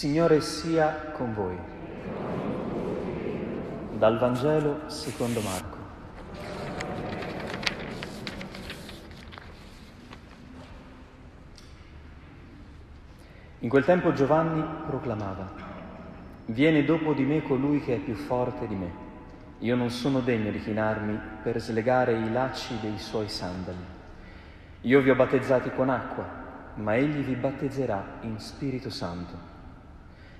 Signore sia con voi. Dal Vangelo secondo Marco. In quel tempo Giovanni proclamava, viene dopo di me colui che è più forte di me. Io non sono degno di chinarmi per slegare i lacci dei suoi sandali. Io vi ho battezzati con acqua, ma egli vi battezzerà in Spirito Santo.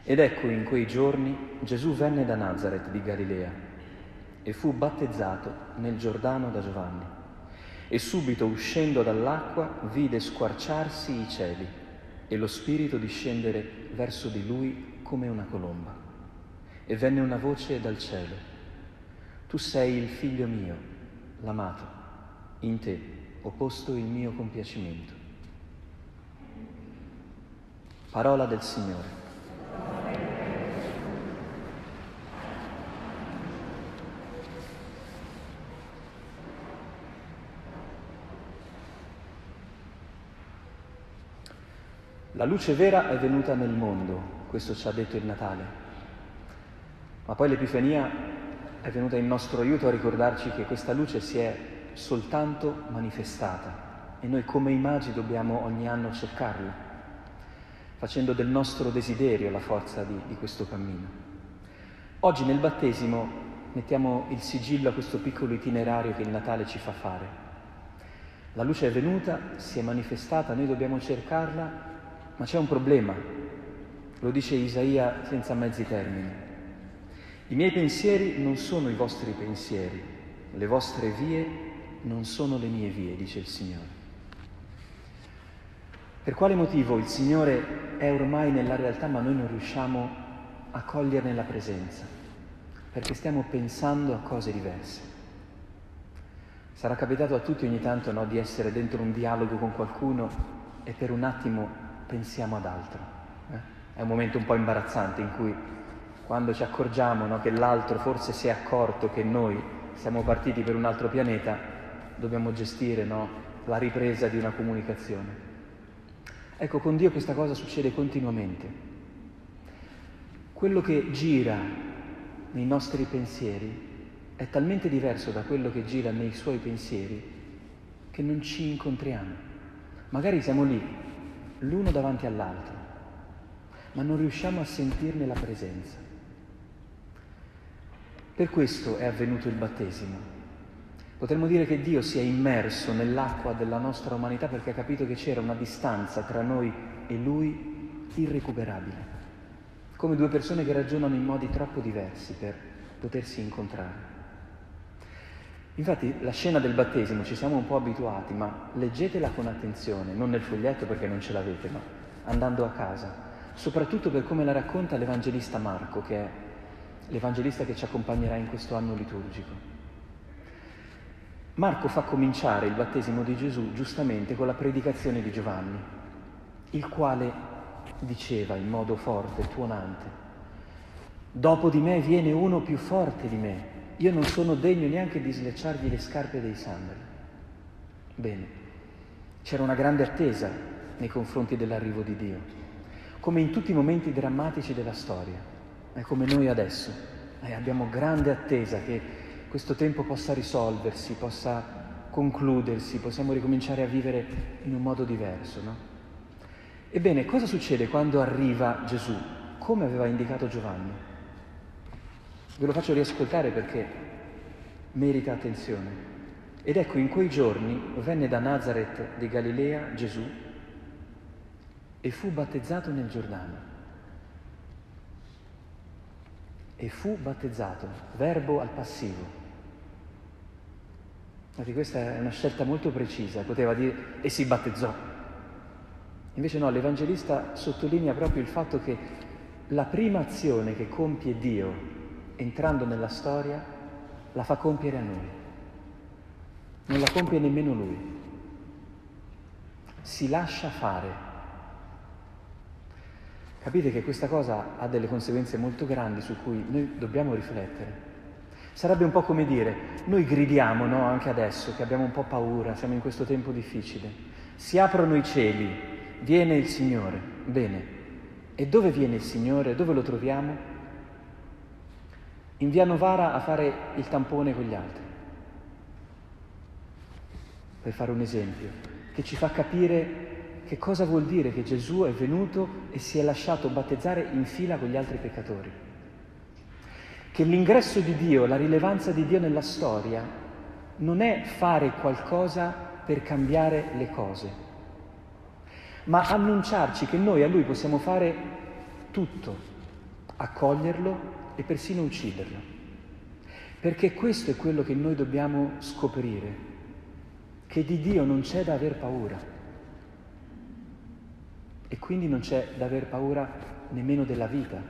Ed ecco in quei giorni Gesù venne da Nazareth di Galilea e fu battezzato nel Giordano da Giovanni. E subito uscendo dall'acqua vide squarciarsi i cieli e lo Spirito discendere verso di lui come una colomba. E venne una voce dal cielo. Tu sei il figlio mio, l'amato. In te ho posto il mio compiacimento. Parola del Signore. La luce vera è venuta nel mondo, questo ci ha detto il Natale, ma poi l'Epifania è venuta in nostro aiuto a ricordarci che questa luce si è soltanto manifestata e noi come immagini dobbiamo ogni anno cercarla, facendo del nostro desiderio la forza di, di questo cammino. Oggi nel battesimo mettiamo il sigillo a questo piccolo itinerario che il Natale ci fa fare. La luce è venuta, si è manifestata, noi dobbiamo cercarla ma c'è un problema, lo dice Isaia senza mezzi termini. I miei pensieri non sono i vostri pensieri, le vostre vie non sono le mie vie, dice il Signore. Per quale motivo il Signore è ormai nella realtà ma noi non riusciamo a coglierne la presenza? Perché stiamo pensando a cose diverse. Sarà capitato a tutti ogni tanto no, di essere dentro un dialogo con qualcuno e per un attimo pensiamo ad altro. Eh? È un momento un po' imbarazzante in cui quando ci accorgiamo no, che l'altro forse si è accorto che noi siamo partiti per un altro pianeta, dobbiamo gestire no, la ripresa di una comunicazione. Ecco, con Dio questa cosa succede continuamente. Quello che gira nei nostri pensieri è talmente diverso da quello che gira nei suoi pensieri che non ci incontriamo. Magari siamo lì l'uno davanti all'altro, ma non riusciamo a sentirne la presenza. Per questo è avvenuto il battesimo. Potremmo dire che Dio si è immerso nell'acqua della nostra umanità perché ha capito che c'era una distanza tra noi e Lui irrecuperabile, come due persone che ragionano in modi troppo diversi per potersi incontrare. Infatti la scena del battesimo ci siamo un po' abituati, ma leggetela con attenzione, non nel foglietto perché non ce l'avete, ma andando a casa, soprattutto per come la racconta l'Evangelista Marco, che è l'Evangelista che ci accompagnerà in questo anno liturgico. Marco fa cominciare il battesimo di Gesù giustamente con la predicazione di Giovanni, il quale diceva in modo forte, tuonante, dopo di me viene uno più forte di me io non sono degno neanche di slacciargli le scarpe dei sandali. Bene, c'era una grande attesa nei confronti dell'arrivo di Dio, come in tutti i momenti drammatici della storia, è come noi adesso. Eh, abbiamo grande attesa che questo tempo possa risolversi, possa concludersi, possiamo ricominciare a vivere in un modo diverso, no? Ebbene, cosa succede quando arriva Gesù? Come aveva indicato Giovanni? Ve lo faccio riascoltare perché merita attenzione. Ed ecco, in quei giorni venne da Nazareth di Galilea Gesù e fu battezzato nel Giordano. E fu battezzato, verbo al passivo. Infatti questa è una scelta molto precisa, poteva dire e si battezzò. Invece no, l'Evangelista sottolinea proprio il fatto che la prima azione che compie Dio entrando nella storia, la fa compiere a noi. Non la compie nemmeno lui. Si lascia fare. Capite che questa cosa ha delle conseguenze molto grandi su cui noi dobbiamo riflettere. Sarebbe un po' come dire, noi gridiamo, no, anche adesso, che abbiamo un po' paura, siamo in questo tempo difficile. Si aprono i cieli, viene il Signore, bene, E dove viene il Signore? Dove lo troviamo? In via Novara a fare il tampone con gli altri. Per fare un esempio, che ci fa capire che cosa vuol dire che Gesù è venuto e si è lasciato battezzare in fila con gli altri peccatori. Che l'ingresso di Dio, la rilevanza di Dio nella storia, non è fare qualcosa per cambiare le cose, ma annunciarci che noi a Lui possiamo fare tutto, accoglierlo e persino ucciderlo. Perché questo è quello che noi dobbiamo scoprire, che di Dio non c'è da aver paura e quindi non c'è da aver paura nemmeno della vita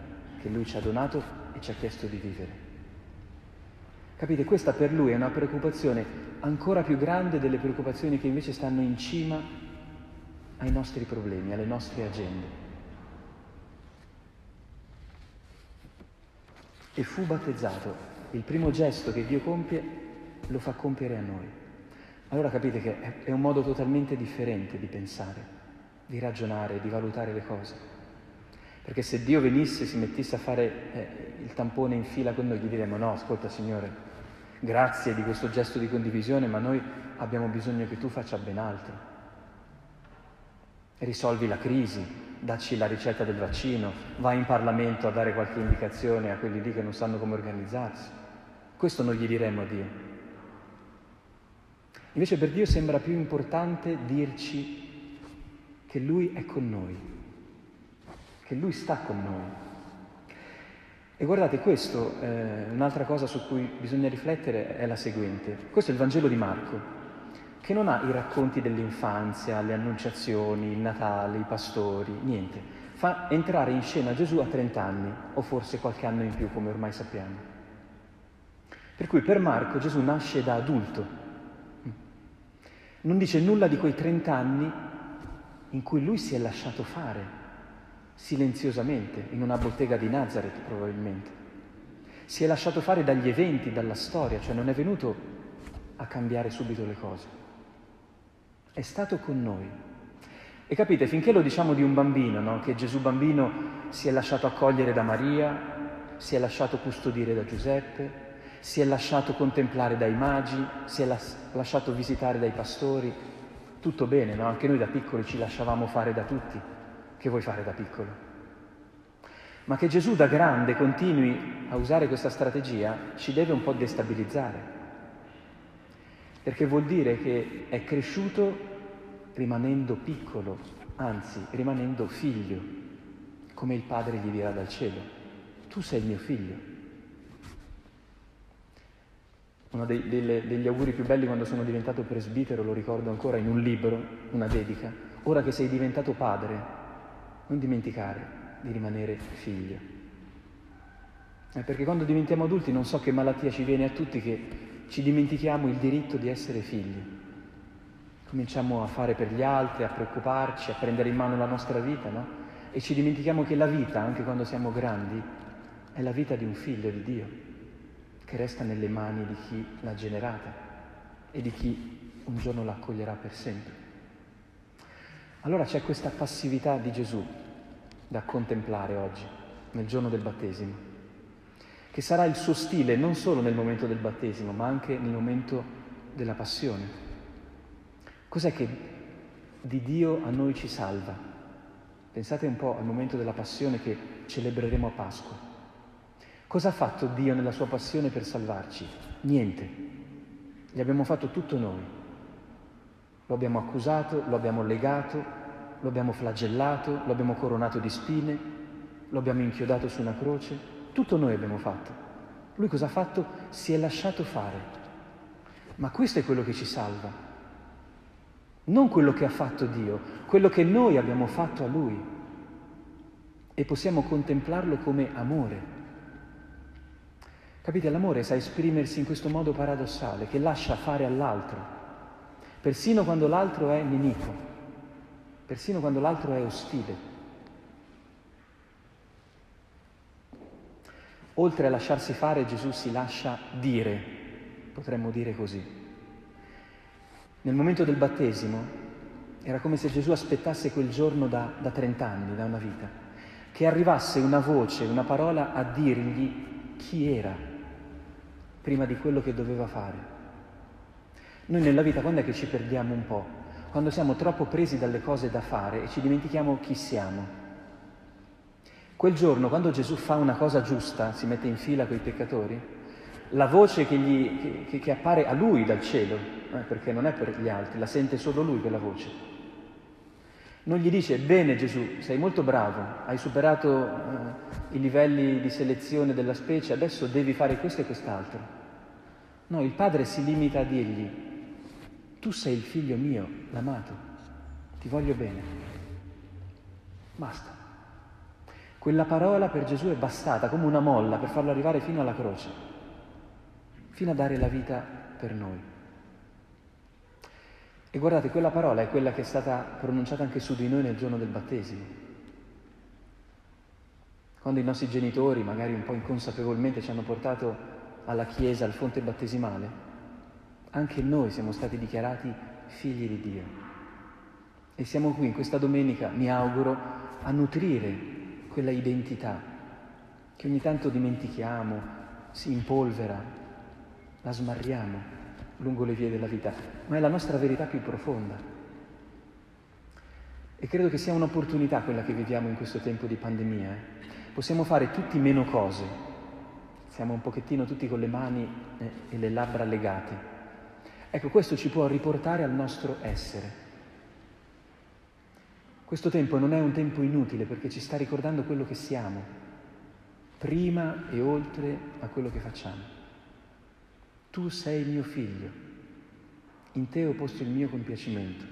che Lui ci ha donato e ci ha chiesto di vivere. Capite, questa per Lui è una preoccupazione ancora più grande delle preoccupazioni che invece stanno in cima ai nostri problemi, alle nostre agende. E fu battezzato. Il primo gesto che Dio compie lo fa compiere a noi. Allora capite che è un modo totalmente differente di pensare, di ragionare, di valutare le cose. Perché se Dio venisse e si mettesse a fare eh, il tampone in fila con noi, gli diremmo no, ascolta Signore, grazie di questo gesto di condivisione, ma noi abbiamo bisogno che tu faccia ben altro risolvi la crisi, dacci la ricetta del vaccino, vai in Parlamento a dare qualche indicazione a quelli lì che non sanno come organizzarsi. Questo non gli diremmo a Dio. Invece per Dio sembra più importante dirci che Lui è con noi, che Lui sta con noi. E guardate, questo, eh, un'altra cosa su cui bisogna riflettere è la seguente. Questo è il Vangelo di Marco che non ha i racconti dell'infanzia, le annunciazioni, il Natale, i pastori, niente. Fa entrare in scena Gesù a 30 anni, o forse qualche anno in più, come ormai sappiamo. Per cui per Marco Gesù nasce da adulto. Non dice nulla di quei 30 anni in cui lui si è lasciato fare, silenziosamente, in una bottega di Nazareth probabilmente. Si è lasciato fare dagli eventi, dalla storia, cioè non è venuto a cambiare subito le cose è stato con noi. E capite, finché lo diciamo di un bambino, no? che Gesù bambino si è lasciato accogliere da Maria, si è lasciato custodire da Giuseppe, si è lasciato contemplare dai magi, si è las- lasciato visitare dai pastori, tutto bene, no? Anche noi da piccoli ci lasciavamo fare da tutti. Che vuoi fare da piccolo? Ma che Gesù da grande continui a usare questa strategia ci deve un po' destabilizzare perché vuol dire che è cresciuto rimanendo piccolo, anzi rimanendo figlio, come il Padre gli dirà dal cielo. Tu sei il mio figlio. Uno dei, delle, degli auguri più belli quando sono diventato presbitero, lo ricordo ancora in un libro, una dedica. Ora che sei diventato padre, non dimenticare di rimanere figlio. Eh, perché quando diventiamo adulti non so che malattia ci viene a tutti che ci dimentichiamo il diritto di essere figli. Cominciamo a fare per gli altri, a preoccuparci, a prendere in mano la nostra vita, no? E ci dimentichiamo che la vita, anche quando siamo grandi, è la vita di un figlio di Dio, che resta nelle mani di chi l'ha generata e di chi un giorno la accoglierà per sempre. Allora c'è questa passività di Gesù da contemplare oggi, nel giorno del battesimo che sarà il suo stile non solo nel momento del battesimo, ma anche nel momento della passione. Cos'è che di Dio a noi ci salva? Pensate un po' al momento della passione che celebreremo a Pasqua. Cosa ha fatto Dio nella sua passione per salvarci? Niente. Gli abbiamo fatto tutto noi. Lo abbiamo accusato, lo abbiamo legato, lo abbiamo flagellato, lo abbiamo coronato di spine, lo abbiamo inchiodato su una croce, tutto noi abbiamo fatto. Lui cosa ha fatto? Si è lasciato fare. Ma questo è quello che ci salva. Non quello che ha fatto Dio, quello che noi abbiamo fatto a Lui. E possiamo contemplarlo come amore. Capite? L'amore sa esprimersi in questo modo paradossale, che lascia fare all'altro, persino quando l'altro è nemico, persino quando l'altro è ostile. Oltre a lasciarsi fare, Gesù si lascia dire, potremmo dire così. Nel momento del battesimo era come se Gesù aspettasse quel giorno da, da 30 anni, da una vita. che arrivasse una voce, una parola a dirgli chi era prima di quello che doveva fare. Noi nella vita quando è che ci perdiamo un po'? Quando siamo troppo presi dalle cose da fare e ci dimentichiamo chi siamo. Quel giorno, quando Gesù fa una cosa giusta, si mette in fila con i peccatori, la voce che, gli, che, che appare a lui dal cielo, eh, perché non è per gli altri, la sente solo lui quella voce. Non gli dice, bene Gesù, sei molto bravo, hai superato eh, i livelli di selezione della specie, adesso devi fare questo e quest'altro. No, il padre si limita a dirgli, tu sei il figlio mio, l'amato, ti voglio bene. Basta. Quella parola per Gesù è bastata come una molla per farlo arrivare fino alla croce, fino a dare la vita per noi. E guardate, quella parola è quella che è stata pronunciata anche su di noi nel giorno del battesimo. Quando i nostri genitori, magari un po' inconsapevolmente, ci hanno portato alla chiesa, al fonte battesimale, anche noi siamo stati dichiarati figli di Dio. E siamo qui in questa domenica, mi auguro, a nutrire quella identità che ogni tanto dimentichiamo, si impolvera, la smarriamo lungo le vie della vita, ma è la nostra verità più profonda. E credo che sia un'opportunità quella che viviamo in questo tempo di pandemia. Eh? Possiamo fare tutti meno cose, siamo un pochettino tutti con le mani eh, e le labbra legate. Ecco, questo ci può riportare al nostro essere. Questo tempo non è un tempo inutile perché ci sta ricordando quello che siamo, prima e oltre a quello che facciamo. Tu sei mio figlio, in te ho posto il mio compiacimento.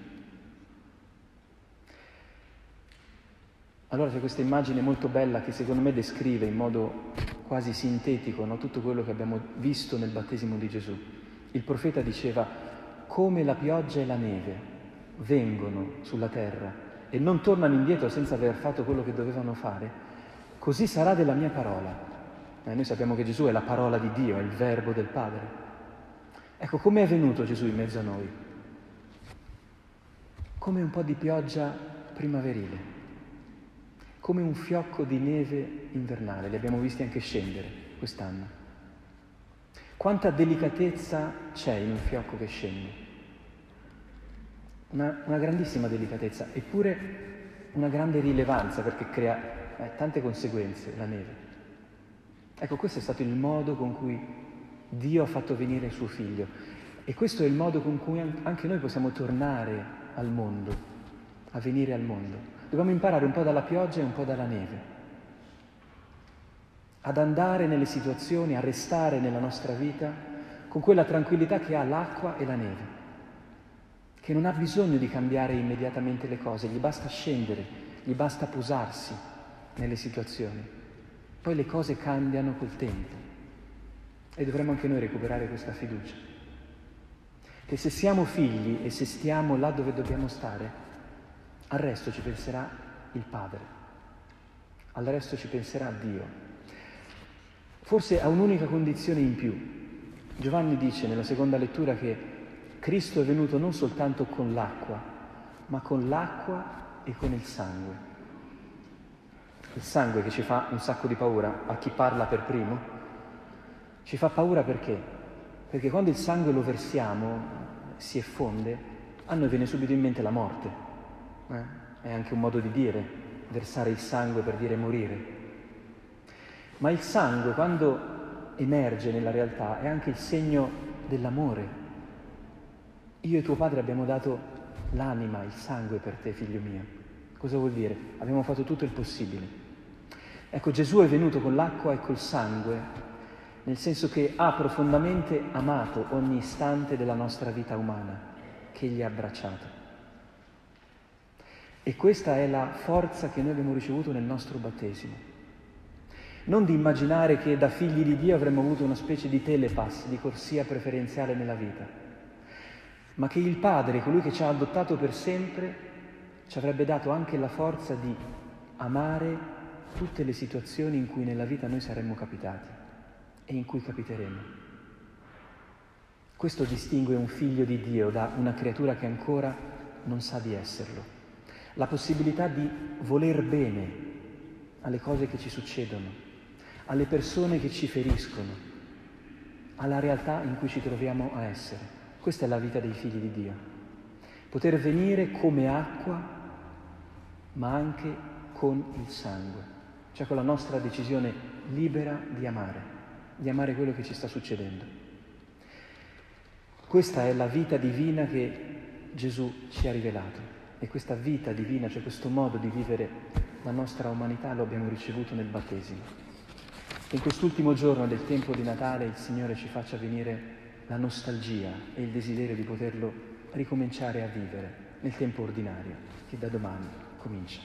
Allora c'è questa immagine molto bella che secondo me descrive in modo quasi sintetico no? tutto quello che abbiamo visto nel battesimo di Gesù. Il profeta diceva, come la pioggia e la neve vengono sulla terra e non tornano indietro senza aver fatto quello che dovevano fare, così sarà della mia parola. Eh, noi sappiamo che Gesù è la parola di Dio, è il verbo del Padre. Ecco, come è venuto Gesù in mezzo a noi? Come un po' di pioggia primaverile, come un fiocco di neve invernale, li abbiamo visti anche scendere quest'anno. Quanta delicatezza c'è in un fiocco che scende? Una, una grandissima delicatezza, eppure una grande rilevanza perché crea eh, tante conseguenze la neve. Ecco, questo è stato il modo con cui Dio ha fatto venire il suo figlio e questo è il modo con cui anche noi possiamo tornare al mondo, a venire al mondo. Dobbiamo imparare un po' dalla pioggia e un po' dalla neve, ad andare nelle situazioni, a restare nella nostra vita con quella tranquillità che ha l'acqua e la neve che non ha bisogno di cambiare immediatamente le cose, gli basta scendere, gli basta posarsi nelle situazioni. Poi le cose cambiano col tempo e dovremmo anche noi recuperare questa fiducia. Che se siamo figli e se stiamo là dove dobbiamo stare, al resto ci penserà il Padre, al resto ci penserà Dio. Forse ha un'unica condizione in più. Giovanni dice nella seconda lettura che Cristo è venuto non soltanto con l'acqua, ma con l'acqua e con il sangue. Il sangue che ci fa un sacco di paura a chi parla per primo, ci fa paura perché? Perché quando il sangue lo versiamo, si effonde, a noi viene subito in mente la morte. Eh? È anche un modo di dire, versare il sangue per dire morire. Ma il sangue, quando emerge nella realtà, è anche il segno dell'amore, io e tuo padre abbiamo dato l'anima, il sangue per te, figlio mio. Cosa vuol dire? Abbiamo fatto tutto il possibile. Ecco, Gesù è venuto con l'acqua e col sangue, nel senso che ha profondamente amato ogni istante della nostra vita umana, che gli ha abbracciato. E questa è la forza che noi abbiamo ricevuto nel nostro battesimo. Non di immaginare che da figli di Dio avremmo avuto una specie di telepass, di corsia preferenziale nella vita ma che il Padre, colui che ci ha adottato per sempre, ci avrebbe dato anche la forza di amare tutte le situazioni in cui nella vita noi saremmo capitati e in cui capiteremo. Questo distingue un figlio di Dio da una creatura che ancora non sa di esserlo. La possibilità di voler bene alle cose che ci succedono, alle persone che ci feriscono, alla realtà in cui ci troviamo a essere. Questa è la vita dei figli di Dio. Poter venire come acqua, ma anche con il sangue, cioè con la nostra decisione libera di amare, di amare quello che ci sta succedendo. Questa è la vita divina che Gesù ci ha rivelato e questa vita divina, cioè questo modo di vivere la nostra umanità lo abbiamo ricevuto nel battesimo. In quest'ultimo giorno del tempo di Natale il Signore ci faccia venire la nostalgia e il desiderio di poterlo ricominciare a vivere nel tempo ordinario che da domani comincia.